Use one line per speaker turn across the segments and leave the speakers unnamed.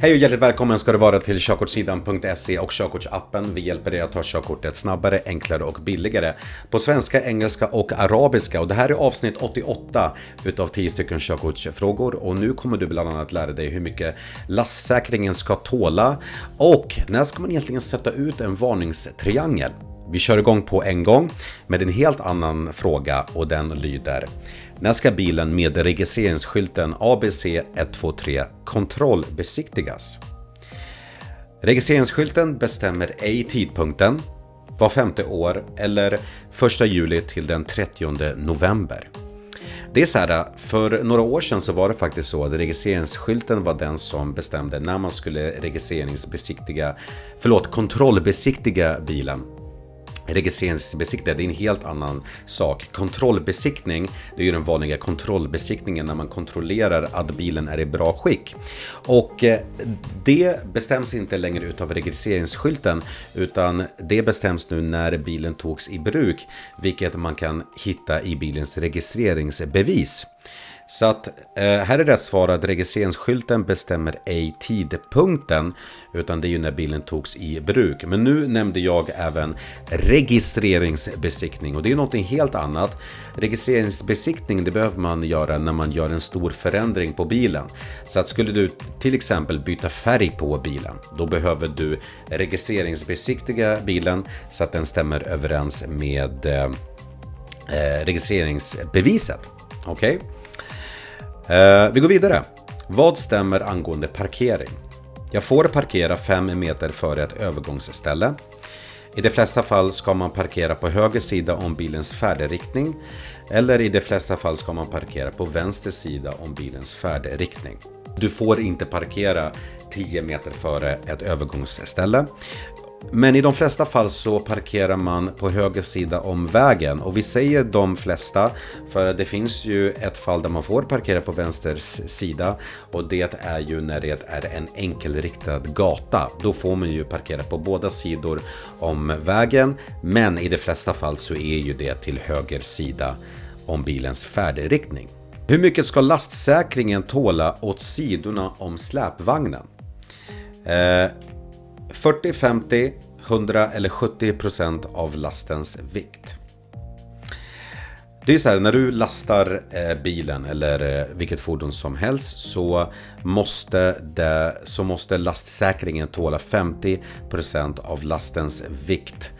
Hej och hjärtligt välkommen ska du vara till körkortssidan.se och körkortsappen. Vi hjälper dig att ta körkortet snabbare, enklare och billigare på svenska, engelska och arabiska. Och det här är avsnitt 88 utav 10 stycken körkortsfrågor och nu kommer du bland annat lära dig hur mycket lastsäkringen ska tåla och när ska man egentligen sätta ut en varningstriangel? Vi kör igång på en gång med en helt annan fråga och den lyder När ska bilen med registreringsskylten ABC 123 kontrollbesiktigas? Registreringsskylten bestämmer ej tidpunkten, var femte år eller 1 juli till den 30 november. Det är så här, för några år sedan så var det faktiskt så att registreringsskylten var den som bestämde när man skulle registreringsbesiktiga, förlåt, kontrollbesiktiga bilen registreringsbesiktning, det är en helt annan sak. Kontrollbesiktning, det är ju den vanliga kontrollbesiktningen när man kontrollerar att bilen är i bra skick. Och eh, det bestäms inte längre utav registreringsskylten utan det bestäms nu när bilen togs i bruk, vilket man kan hitta i bilens registreringsbevis. Så att eh, här är rätt svar att registreringsskylten bestämmer ej tidpunkten utan det är ju när bilen togs i bruk. Men nu nämnde jag även registreringsbesiktning och det är någonting helt annat. Registreringsbesiktning det behöver man göra när man gör en stor förändring på bilen. Så att skulle du till exempel byta färg på bilen då behöver du registreringsbesiktiga bilen så att den stämmer överens med eh, eh registreringsbeviset. Okej? Okay? Eh, vi går vidare. Vad stämmer angående parkering? Jag får parkera 5 meter före ett övergångsställe. I de flesta fall ska man parkera på höger sida om bilens färdriktning eller i de flesta fall ska man parkera på vänster sida om bilens färdriktning. Du får inte parkera 10 meter före ett övergångsställe. Men i de flesta fall så parkerar man på höger sida om vägen och vi säger de flesta för det finns ju ett fall där man får parkera på vänster sida och det är ju när det är en enkelriktad gata. Då får man ju parkera på båda sidor om vägen men i de flesta fall så är ju det till höger sida om bilens färdriktning. Hur mycket ska lastsäkringen tåla åt sidorna om släpvagnen? Eh, 40, 50, 100 eller 70% av lastens vikt. Det är så här, när du lastar eh, bilen eller eh, vilket fordon som helst så måste, det, så måste lastsäkringen tåla 50% av lastens vikt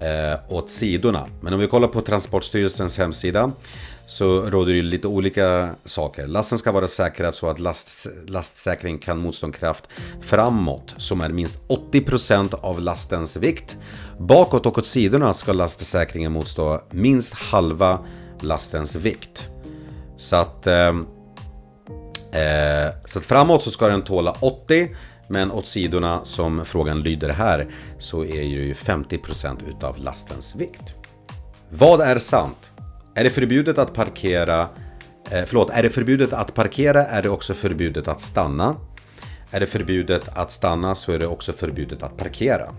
eh, åt sidorna. Men om vi kollar på Transportstyrelsens hemsida så råder det lite olika saker. Lasten ska vara säkrad så att last, lastsäkring kan motstå kraft framåt som är minst 80% av lastens vikt. Bakåt och åt sidorna ska lastsäkringen motstå minst halva lastens vikt. Så att, eh, eh, så att framåt så ska den tåla 80 men åt sidorna som frågan lyder här så är det ju 50% utav lastens vikt. Vad är sant? Är det förbjudet att parkera eh, Förlåt, är det förbjudet att parkera är det också förbjudet att stanna. Är det förbjudet att stanna så är det också förbjudet att parkera.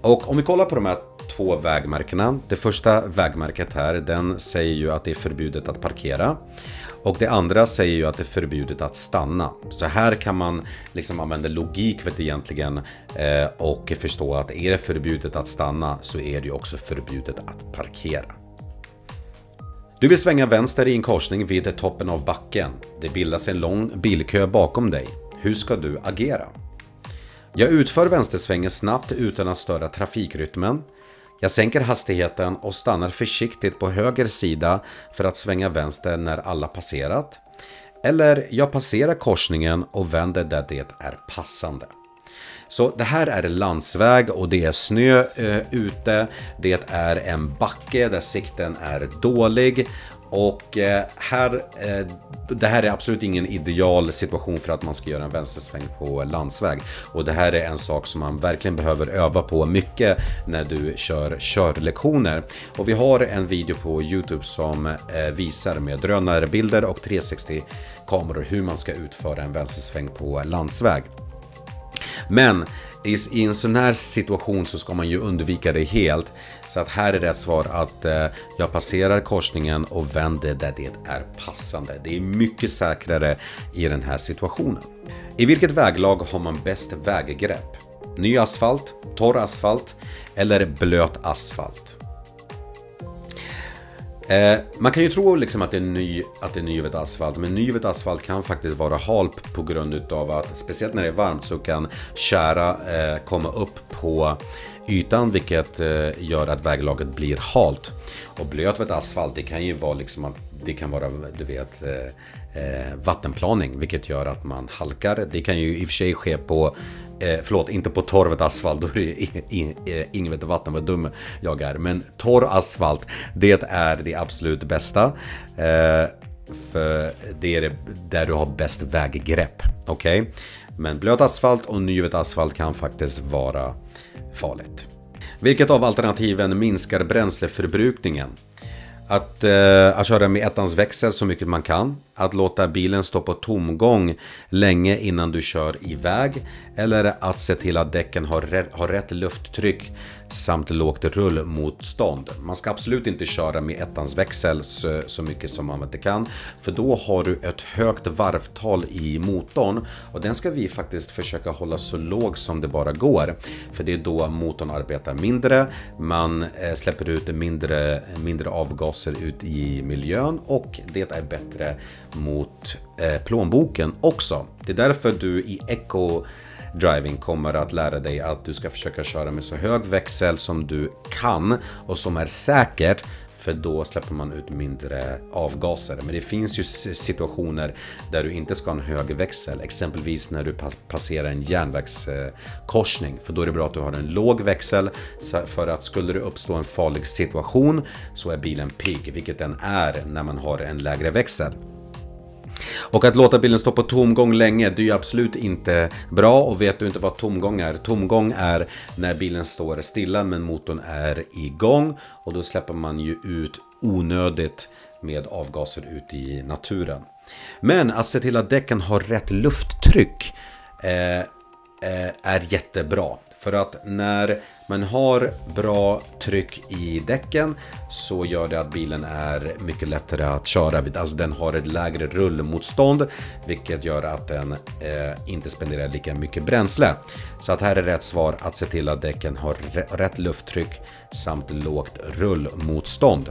Och om vi kollar på de här två vägmärkena. Det första vägmärket här, den säger ju att det är förbjudet att parkera. Och det andra säger ju att det är förbjudet att stanna. Så här kan man liksom använda logik vet egentligen eh, och förstå att är det förbjudet att stanna så är det ju också förbjudet att parkera. Du vill svänga vänster i en korsning vid toppen av backen. Det bildas en lång bilkö bakom dig. Hur ska du agera? Jag utför vänstersvängen snabbt utan att störa trafikrytmen. Jag sänker hastigheten och stannar försiktigt på höger sida för att svänga vänster när alla passerat. Eller jag passerar korsningen och vänder där det är passande. Så det här är landsväg och det är snö eh, ute. Det är en backe där sikten är dålig. Och eh, här, eh, det här är absolut ingen ideal situation för att man ska göra en vänstersväng på landsväg. Och det här är en sak som man verkligen behöver öva på mycket när du kör körlektioner. Och vi har en video på Youtube som eh, visar med drönarbilder och 360 kameror hur man ska utföra en vänstersväng på landsväg. Men i, i en sån här situation så ska man ju undvika det helt. Så att här är rätt svar att eh, jag passerar korsningen och vänder där det är passande. Det är mycket säkrare i den här situationen. I vilket väglag har man bäst väggrepp? Ny asfalt, torr asfalt eller blöt asfalt? Eh, man kan ju tro liksom att det är, ny, att det är nygivet asfalt, men nygivet asfalt kan faktiskt vara halt på grund utav att speciellt när det är varmt så kan kära eh, komma upp på ytan vilket eh, gör att väglaget blir halt. Och blöt asfalt det kan ju vara liksom att det kan vara du vet eh, eh, vattenplaning vilket gör att man halkar. Det kan ju i och för sig ske på Eh, förlåt, inte på torvet asfalt, då är det inget vatten, vad dum jag är. Men torr asfalt, det är det absolut bästa. Eh, för det är det där du har bäst väggrepp. Okej? Okay? Men blöt asfalt och nyvet asfalt kan faktiskt vara farligt. Vilket av alternativen minskar bränsleförbrukningen? Att, eh, att köra med ettans växel så mycket man kan. Att låta bilen stå på tomgång länge innan du kör iväg. Eller att se till att däcken har rätt, har rätt lufttryck samt lågt rullmotstånd. Man ska absolut inte köra med ettans växel så, så mycket som man inte kan. För då har du ett högt varvtal i motorn. Och den ska vi faktiskt försöka hålla så låg som det bara går. För det är då motorn arbetar mindre. Man eh, släpper ut mindre, mindre avgaser ut i miljön. Och det är bättre mot eh, plånboken också. Det är därför du i Eco driving kommer att lära dig att du ska försöka köra med så hög växel som du kan och som är säkert för då släpper man ut mindre avgaser. Men det finns ju situationer där du inte ska ha en hög växel. Exempelvis när du passerar en järnvägskorsning. För då är det bra att du har en låg växel. För att skulle det uppstå en farlig situation så är bilen pigg, vilket den är när man har en lägre växel. Och att låta bilen stå på tomgång länge, det är ju absolut inte bra och vet du inte vad tomgång är? Tomgång är när bilen står stilla men motorn är igång och då släpper man ju ut onödigt med avgaser ut i naturen. Men att se till att däcken har rätt lufttryck eh, eh, är jättebra. För att när men har bra tryck i däcken så gör det att bilen är mycket lättare att köra vid. Alltså den har ett lägre rullmotstånd vilket gör att den eh, inte spenderar lika mycket bränsle. Så att här är rätt svar att se till att däcken har rätt lufttryck samt lågt rullmotstånd.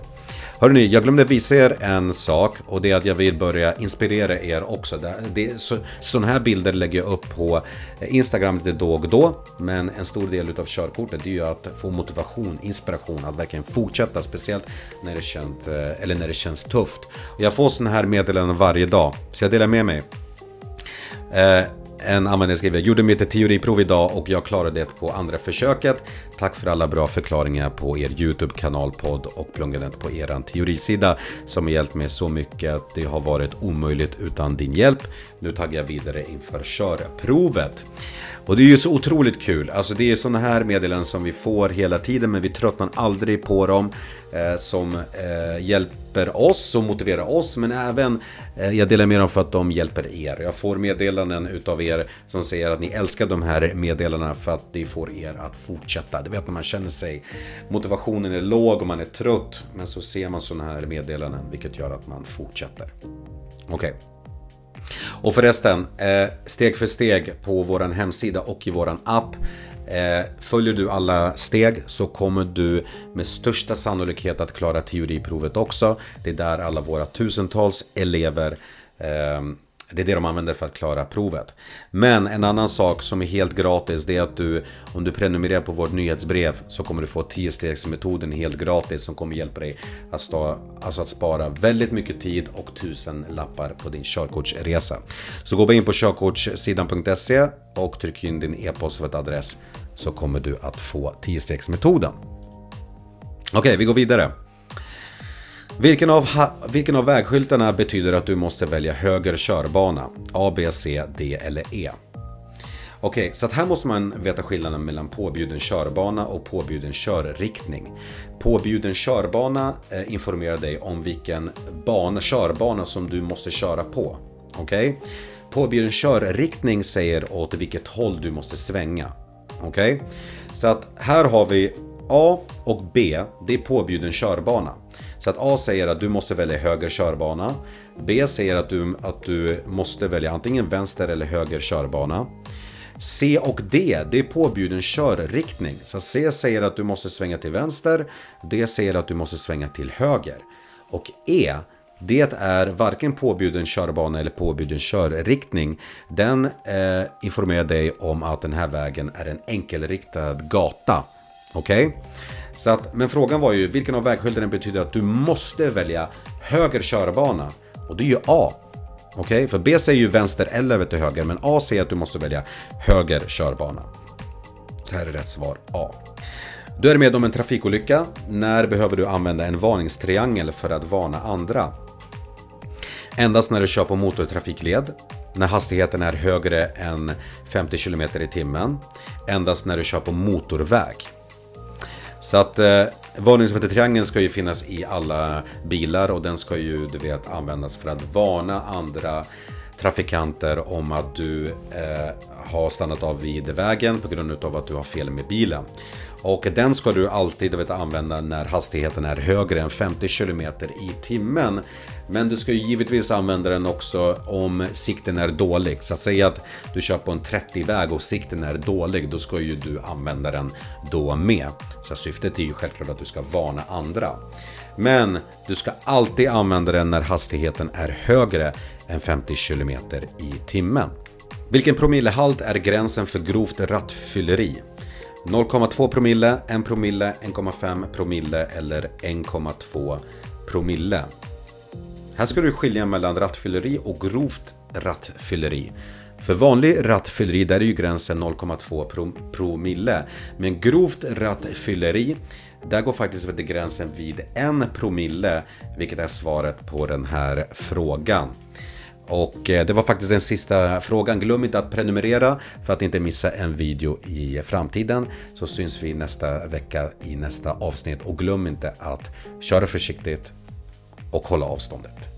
Hörrni, jag glömde visa er en sak och det är att jag vill börja inspirera er också. Det, så, sådana här bilder lägger jag upp på Instagram lite då och då. Men en stor del av körkortet det är ju att få motivation, inspiration att verkligen fortsätta. Speciellt när det, känns, eh, eller när det känns tufft. Jag får sådana här meddelanden varje dag, så jag delar med mig. Eh, en användare skriver “Gjorde mitt teoriprov idag och jag klarade det på andra försöket. Tack för alla bra förklaringar på er YouTube-kanal, podd och pluggandet på er teorisida som har hjälpt mig så mycket att det har varit omöjligt utan din hjälp. Nu taggar jag vidare inför körprovet.” Och det är ju så otroligt kul. Alltså det är sådana här meddelanden som vi får hela tiden men vi tröttnar aldrig på dem. Eh, som eh, hjälper oss och motiverar oss men även eh, jag delar med dem för att de hjälper er. Jag får meddelanden utav er som säger att ni älskar de här meddelandena för att det får er att fortsätta. Du vet när man känner sig motivationen är låg och man är trött men så ser man sådana här meddelanden vilket gör att man fortsätter. Okej. Okay. Och förresten, eh, steg för steg på vår hemsida och i vår app Eh, följer du alla steg så kommer du med största sannolikhet att klara teoriprovet också. Det är där alla våra tusentals elever eh, det är det de använder för att klara provet. Men en annan sak som är helt gratis det är att du om du prenumererar på vårt nyhetsbrev så kommer du få 10-stegsmetoden helt gratis som kommer hjälpa dig att, stå, alltså att spara väldigt mycket tid och tusen lappar på din körkortsresa. Så gå bara in på körkortssidan.se och tryck in din e-post för ett adress så kommer du att få 10-stegsmetoden. Okej, vi går vidare. Vilken av, vilken av vägskyltarna betyder att du måste välja höger körbana? A, B, C, D eller E? Okej, okay, så att här måste man veta skillnaden mellan påbjuden körbana och påbjuden körriktning. Påbjuden körbana eh, informerar dig om vilken bana, körbana som du måste köra på. Okej? Okay? Påbjuden körriktning säger åt vilket håll du måste svänga. Okej? Okay? Så att här har vi A och B, det är påbjuden körbana. Så att A säger att du måste välja höger körbana. B säger att du, att du måste välja antingen vänster eller höger körbana. C och D, det är påbjuden körriktning. Så C säger att du måste svänga till vänster, D säger att du måste svänga till höger. Och E, det är varken påbjuden körbana eller påbjuden körriktning. Den eh, informerar dig om att den här vägen är en enkelriktad gata. Okej? Okay? Så att, men frågan var ju vilken av vägskyltarna betyder att du måste välja höger körbana? Och det är ju A. Okej, okay? för B säger ju vänster eller till höger, men A säger att du måste välja höger körbana. Så här är rätt svar A. Du är med om en trafikolycka. När behöver du använda en varningstriangel för att varna andra? Endast när du kör på motortrafikled. När hastigheten är högre än 50 km i timmen. Endast när du kör på motorväg. Så att eh, varningstriangeln ska ju finnas i alla bilar och den ska ju du vet användas för att varna andra trafikanter om att du eh, har stannat av vid vägen på grund av att du har fel med bilen. Och den ska du alltid vet, använda när hastigheten är högre än 50 km i timmen. Men du ska ju givetvis använda den också om sikten är dålig. Så att säga att du kör på en 30-väg och sikten är dålig, då ska ju du använda den då med. Så syftet är ju självklart att du ska varna andra. Men du ska alltid använda den när hastigheten är högre än 50 km i timmen. Vilken promillehalt är gränsen för grovt rattfylleri? 0,2 promille, 1 promille, 1,5 promille eller 1,2 promille. Här ska du skilja mellan rattfylleri och grovt rattfylleri. För vanlig rattfylleri där är ju gränsen 0,2 promille. Men grovt rattfylleri där går faktiskt gränsen vid 1 promille. Vilket är svaret på den här frågan. Och eh, det var faktiskt den sista frågan. Glöm inte att prenumerera för att inte missa en video i framtiden. Så syns vi nästa vecka i nästa avsnitt. Och glöm inte att köra försiktigt och hålla avståndet.